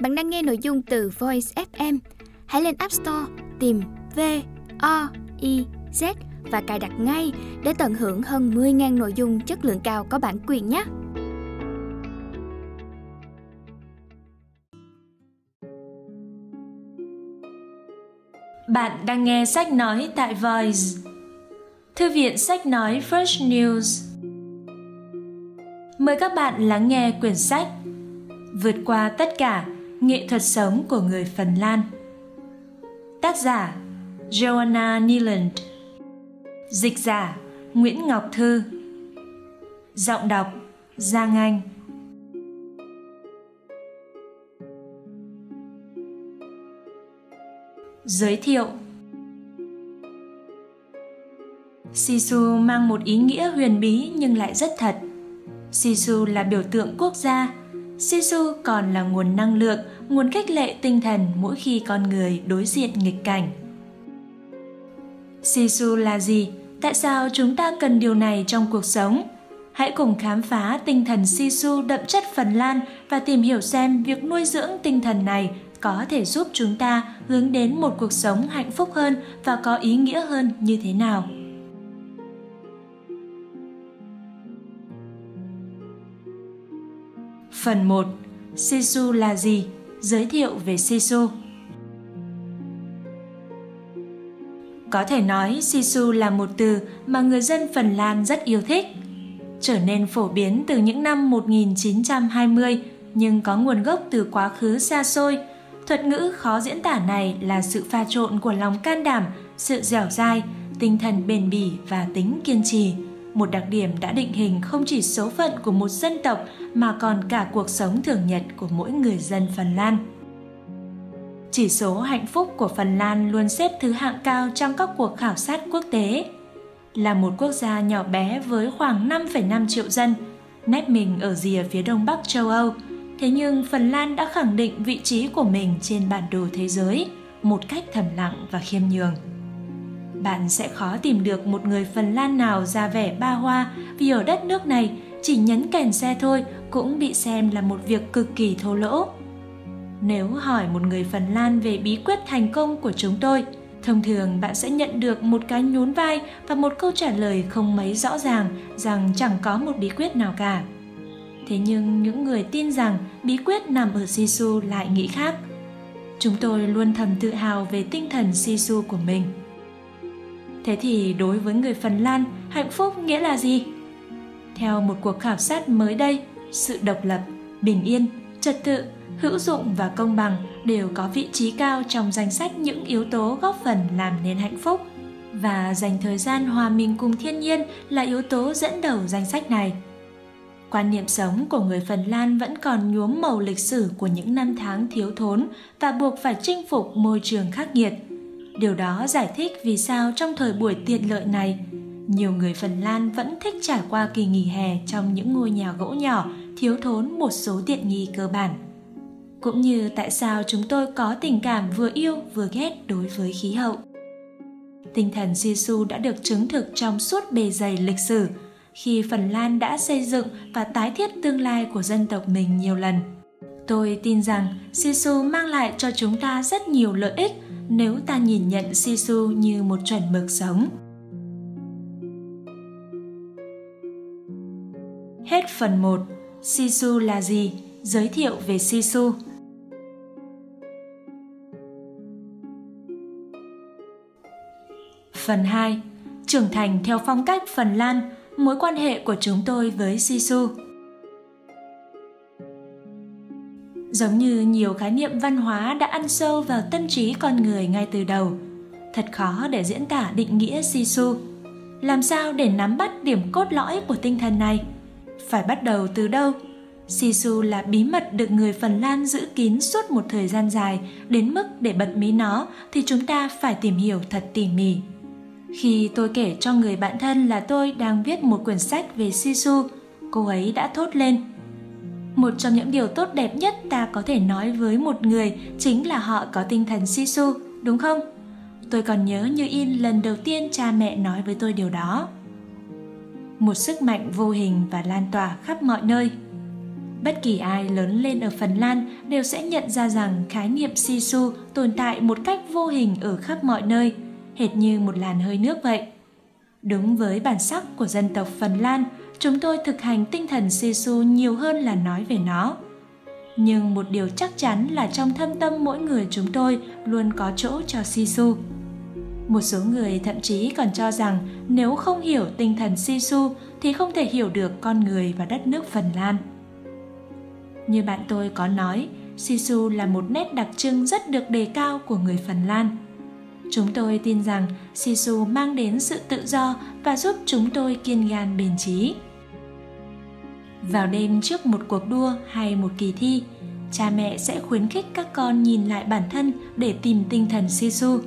Bạn đang nghe nội dung từ Voice FM. Hãy lên App Store tìm V O I Z và cài đặt ngay để tận hưởng hơn 10.000 nội dung chất lượng cao có bản quyền nhé. Bạn đang nghe sách nói tại Voice. Thư viện sách nói First News. Mời các bạn lắng nghe quyển sách Vượt qua tất cả, nghệ thuật sống của người Phần Lan. Tác giả, Joanna Nealand Dịch giả, Nguyễn Ngọc Thư Giọng đọc, Giang Anh Giới thiệu Sisu mang một ý nghĩa huyền bí nhưng lại rất thật. Sisu là biểu tượng quốc gia. Sisu còn là nguồn năng lượng, nguồn khích lệ tinh thần mỗi khi con người đối diện nghịch cảnh. Sisu là gì? Tại sao chúng ta cần điều này trong cuộc sống? Hãy cùng khám phá tinh thần Sisu đậm chất Phần Lan và tìm hiểu xem việc nuôi dưỡng tinh thần này có thể giúp chúng ta hướng đến một cuộc sống hạnh phúc hơn và có ý nghĩa hơn như thế nào. Phần 1. Sisu là gì? Giới thiệu về Sisu. Có thể nói Sisu là một từ mà người dân Phần Lan rất yêu thích. Trở nên phổ biến từ những năm 1920 nhưng có nguồn gốc từ quá khứ xa xôi. Thuật ngữ khó diễn tả này là sự pha trộn của lòng can đảm, sự dẻo dai, tinh thần bền bỉ và tính kiên trì. Một đặc điểm đã định hình không chỉ số phận của một dân tộc mà còn cả cuộc sống thường nhật của mỗi người dân Phần Lan. Chỉ số hạnh phúc của Phần Lan luôn xếp thứ hạng cao trong các cuộc khảo sát quốc tế. Là một quốc gia nhỏ bé với khoảng 5,5 triệu dân, nép mình ở rìa phía đông bắc châu Âu, thế nhưng Phần Lan đã khẳng định vị trí của mình trên bản đồ thế giới một cách thầm lặng và khiêm nhường. Bạn sẽ khó tìm được một người Phần Lan nào ra vẻ ba hoa vì ở đất nước này chỉ nhấn kèn xe thôi cũng bị xem là một việc cực kỳ thô lỗ. Nếu hỏi một người Phần Lan về bí quyết thành công của chúng tôi, thông thường bạn sẽ nhận được một cái nhún vai và một câu trả lời không mấy rõ ràng rằng chẳng có một bí quyết nào cả. Thế nhưng những người tin rằng bí quyết nằm ở Sisu lại nghĩ khác. Chúng tôi luôn thầm tự hào về tinh thần Sisu của mình. Thế thì đối với người Phần Lan, hạnh phúc nghĩa là gì? Theo một cuộc khảo sát mới đây, sự độc lập, bình yên, trật tự, hữu dụng và công bằng đều có vị trí cao trong danh sách những yếu tố góp phần làm nên hạnh phúc và dành thời gian hòa mình cùng thiên nhiên là yếu tố dẫn đầu danh sách này. Quan niệm sống của người Phần Lan vẫn còn nhuốm màu lịch sử của những năm tháng thiếu thốn và buộc phải chinh phục môi trường khắc nghiệt. Điều đó giải thích vì sao trong thời buổi tiện lợi này, nhiều người Phần Lan vẫn thích trải qua kỳ nghỉ hè trong những ngôi nhà gỗ nhỏ thiếu thốn một số tiện nghi cơ bản. Cũng như tại sao chúng tôi có tình cảm vừa yêu vừa ghét đối với khí hậu. Tinh thần Giêsu đã được chứng thực trong suốt bề dày lịch sử khi Phần Lan đã xây dựng và tái thiết tương lai của dân tộc mình nhiều lần. Tôi tin rằng Sisu mang lại cho chúng ta rất nhiều lợi ích nếu ta nhìn nhận Sisu như một chuẩn mực sống. Hết phần 1. Sisu là gì? Giới thiệu về Sisu. Phần 2. Trưởng thành theo phong cách Phần Lan, mối quan hệ của chúng tôi với Sisu. Giống như nhiều khái niệm văn hóa đã ăn sâu vào tâm trí con người ngay từ đầu, thật khó để diễn tả định nghĩa Sisu. Làm sao để nắm bắt điểm cốt lõi của tinh thần này? Phải bắt đầu từ đâu? Sisu là bí mật được người Phần Lan giữ kín suốt một thời gian dài, đến mức để bật mí nó thì chúng ta phải tìm hiểu thật tỉ mỉ. Khi tôi kể cho người bạn thân là tôi đang viết một quyển sách về Sisu, cô ấy đã thốt lên. Một trong những điều tốt đẹp nhất ta có thể nói với một người chính là họ có tinh thần Sisu, đúng không? Tôi còn nhớ như in lần đầu tiên cha mẹ nói với tôi điều đó. Một sức mạnh vô hình và lan tỏa khắp mọi nơi. Bất kỳ ai lớn lên ở Phần Lan đều sẽ nhận ra rằng khái niệm Sisu tồn tại một cách vô hình ở khắp mọi nơi, hệt như một làn hơi nước vậy. Đúng với bản sắc của dân tộc Phần Lan, chúng tôi thực hành tinh thần Sisu nhiều hơn là nói về nó. Nhưng một điều chắc chắn là trong thâm tâm mỗi người chúng tôi luôn có chỗ cho Sisu. Một số người thậm chí còn cho rằng nếu không hiểu tinh thần Sisu thì không thể hiểu được con người và đất nước Phần Lan. Như bạn tôi có nói, Sisu là một nét đặc trưng rất được đề cao của người Phần Lan. Chúng tôi tin rằng Sisu mang đến sự tự do và giúp chúng tôi kiên gan bền trí. Vào đêm trước một cuộc đua hay một kỳ thi, cha mẹ sẽ khuyến khích các con nhìn lại bản thân để tìm tinh thần Sisu.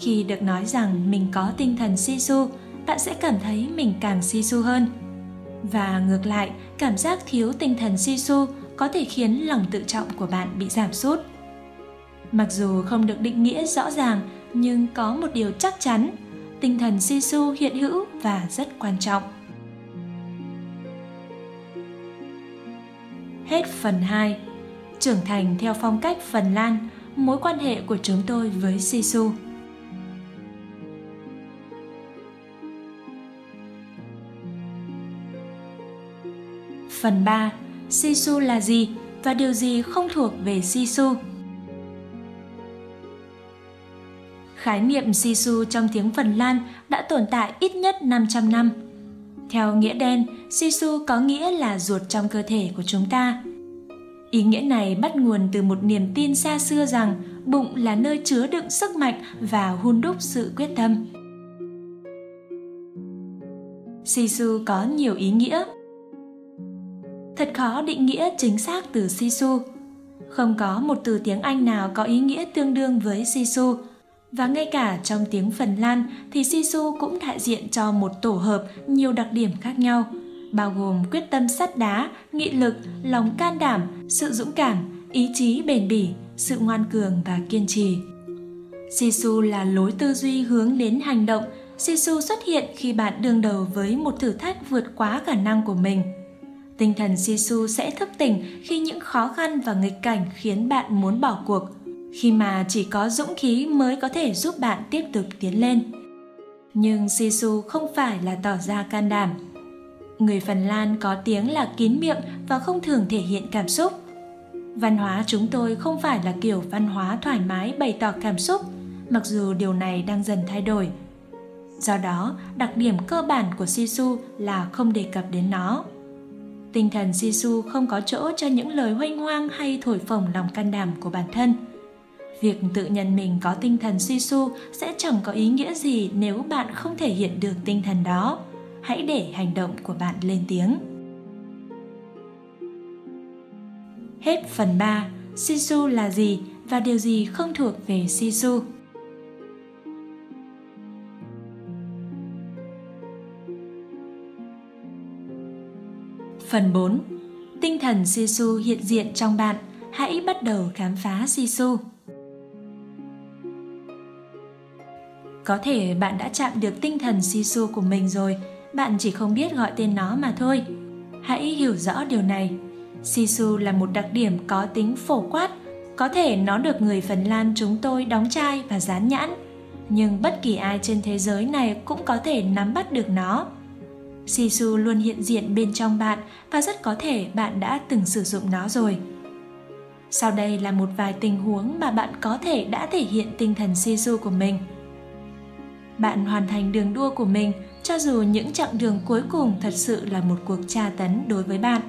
Khi được nói rằng mình có tinh thần Sisu, bạn sẽ cảm thấy mình càng Sisu hơn. Và ngược lại, cảm giác thiếu tinh thần Sisu có thể khiến lòng tự trọng của bạn bị giảm sút. Mặc dù không được định nghĩa rõ ràng, nhưng có một điều chắc chắn, tinh thần Sisu hiện hữu và rất quan trọng. Hết phần 2. Trưởng thành theo phong cách Phần Lan, mối quan hệ của chúng tôi với Sisu. Phần 3. Sisu là gì và điều gì không thuộc về Sisu? Khái niệm Sisu trong tiếng Phần Lan đã tồn tại ít nhất 500 năm. Theo nghĩa đen, Sisu có nghĩa là ruột trong cơ thể của chúng ta. Ý nghĩa này bắt nguồn từ một niềm tin xa xưa rằng bụng là nơi chứa đựng sức mạnh và hun đúc sự quyết tâm. Sisu có nhiều ý nghĩa. Thật khó định nghĩa chính xác từ Sisu. Không có một từ tiếng Anh nào có ý nghĩa tương đương với Sisu, và ngay cả trong tiếng Phần Lan thì Sisu cũng đại diện cho một tổ hợp nhiều đặc điểm khác nhau, bao gồm quyết tâm sắt đá, nghị lực, lòng can đảm, sự dũng cảm, ý chí bền bỉ, sự ngoan cường và kiên trì. Sisu là lối tư duy hướng đến hành động. Sisu xuất hiện khi bạn đương đầu với một thử thách vượt quá khả năng của mình. Tinh thần Sisu sẽ thức tỉnh khi những khó khăn và nghịch cảnh khiến bạn muốn bỏ cuộc – khi mà chỉ có dũng khí mới có thể giúp bạn tiếp tục tiến lên. Nhưng Sisu không phải là tỏ ra can đảm. Người Phần Lan có tiếng là kín miệng và không thường thể hiện cảm xúc. Văn hóa chúng tôi không phải là kiểu văn hóa thoải mái bày tỏ cảm xúc, mặc dù điều này đang dần thay đổi. Do đó, đặc điểm cơ bản của Sisu là không đề cập đến nó. Tinh thần Sisu không có chỗ cho những lời hoanh hoang hay thổi phồng lòng can đảm của bản thân – Việc tự nhận mình có tinh thần suy su sẽ chẳng có ý nghĩa gì nếu bạn không thể hiện được tinh thần đó. Hãy để hành động của bạn lên tiếng. Hết phần 3. Sisu là gì và điều gì không thuộc về Sisu? Phần 4. Tinh thần Sisu hiện diện trong bạn. Hãy bắt đầu khám phá Sisu. Có thể bạn đã chạm được tinh thần Sisu của mình rồi, bạn chỉ không biết gọi tên nó mà thôi. Hãy hiểu rõ điều này. Sisu là một đặc điểm có tính phổ quát, có thể nó được người Phần Lan chúng tôi đóng chai và dán nhãn, nhưng bất kỳ ai trên thế giới này cũng có thể nắm bắt được nó. Sisu luôn hiện diện bên trong bạn và rất có thể bạn đã từng sử dụng nó rồi. Sau đây là một vài tình huống mà bạn có thể đã thể hiện tinh thần Sisu của mình – bạn hoàn thành đường đua của mình, cho dù những chặng đường cuối cùng thật sự là một cuộc tra tấn đối với bạn.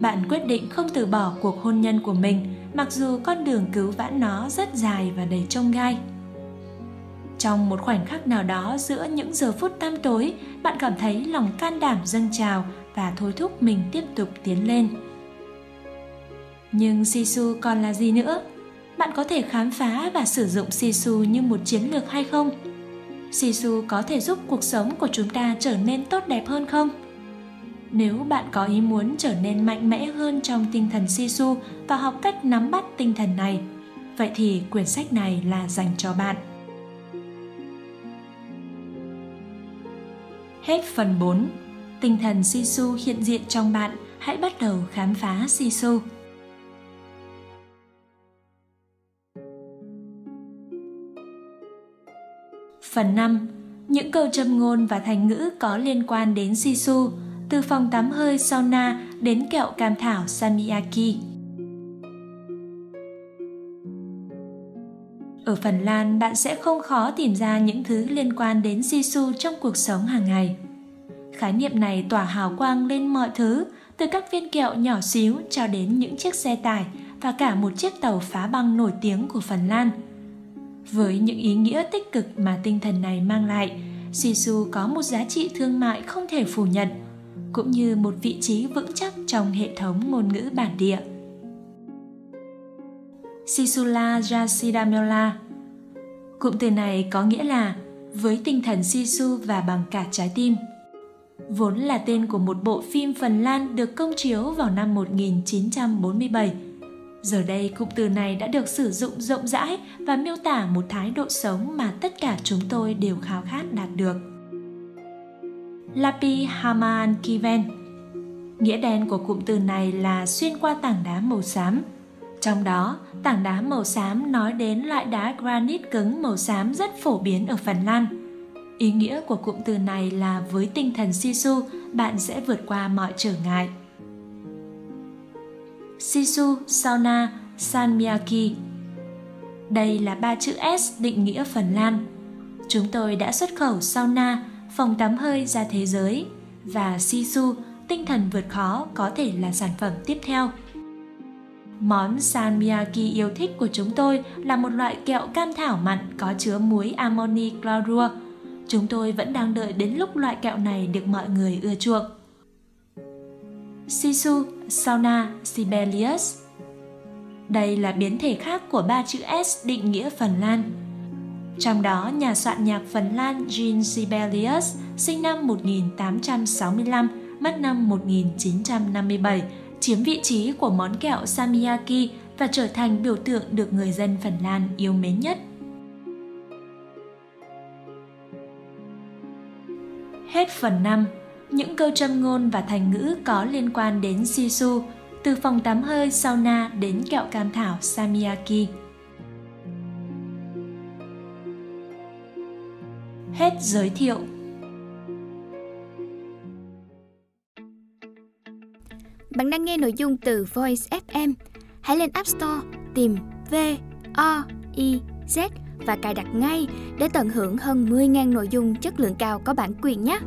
Bạn quyết định không từ bỏ cuộc hôn nhân của mình, mặc dù con đường cứu vãn nó rất dài và đầy trông gai. Trong một khoảnh khắc nào đó giữa những giờ phút tăm tối, bạn cảm thấy lòng can đảm dâng trào và thôi thúc mình tiếp tục tiến lên. Nhưng sisu còn là gì nữa? Bạn có thể khám phá và sử dụng sisu như một chiến lược hay không? Sisu có thể giúp cuộc sống của chúng ta trở nên tốt đẹp hơn không? Nếu bạn có ý muốn trở nên mạnh mẽ hơn trong tinh thần sisu và học cách nắm bắt tinh thần này, vậy thì quyển sách này là dành cho bạn. Hết phần 4 tinh thần sisu hiện diện trong bạn. Hãy bắt đầu khám phá Sisu. Phần 5. Những câu châm ngôn và thành ngữ có liên quan đến Sisu, từ phòng tắm hơi sauna đến kẹo cam thảo Samiyaki. Ở Phần Lan, bạn sẽ không khó tìm ra những thứ liên quan đến Sisu trong cuộc sống hàng ngày. Khái niệm này tỏa hào quang lên mọi thứ, từ các viên kẹo nhỏ xíu cho đến những chiếc xe tải và cả một chiếc tàu phá băng nổi tiếng của Phần Lan. Với những ý nghĩa tích cực mà tinh thần này mang lại, Sisu có một giá trị thương mại không thể phủ nhận, cũng như một vị trí vững chắc trong hệ thống ngôn ngữ bản địa. Sisula Jasidamela Cụm từ này có nghĩa là với tinh thần Sisu và bằng cả trái tim – vốn là tên của một bộ phim Phần Lan được công chiếu vào năm 1947. Giờ đây cụm từ này đã được sử dụng rộng rãi và miêu tả một thái độ sống mà tất cả chúng tôi đều khao khát đạt được. Lapi Haman Kiven Nghĩa đen của cụm từ này là xuyên qua tảng đá màu xám. Trong đó, tảng đá màu xám nói đến loại đá granite cứng màu xám rất phổ biến ở Phần Lan – Ý nghĩa của cụm từ này là với tinh thần Sisu, bạn sẽ vượt qua mọi trở ngại. Sisu Sauna Sanmiaki. Đây là ba chữ S định nghĩa Phần Lan. Chúng tôi đã xuất khẩu sauna, phòng tắm hơi ra thế giới và Sisu, tinh thần vượt khó có thể là sản phẩm tiếp theo. Món Sanmiaki yêu thích của chúng tôi là một loại kẹo cam thảo mặn có chứa muối ammoni chlorua – Chúng tôi vẫn đang đợi đến lúc loại kẹo này được mọi người ưa chuộng. Sisu Sauna Sibelius. Đây là biến thể khác của ba chữ S định nghĩa Phần Lan. Trong đó, nhà soạn nhạc Phần Lan Jean Sibelius sinh năm 1865, mất năm 1957, chiếm vị trí của món kẹo Samiyaki và trở thành biểu tượng được người dân Phần Lan yêu mến nhất. Hết phần 5, những câu châm ngôn và thành ngữ có liên quan đến Sisu, từ phòng tắm hơi sauna đến kẹo cam thảo Samiyaki. Hết giới thiệu. Bạn đang nghe nội dung từ Voice FM. Hãy lên App Store tìm V O I Z và cài đặt ngay để tận hưởng hơn 10.000 nội dung chất lượng cao có bản quyền nhé.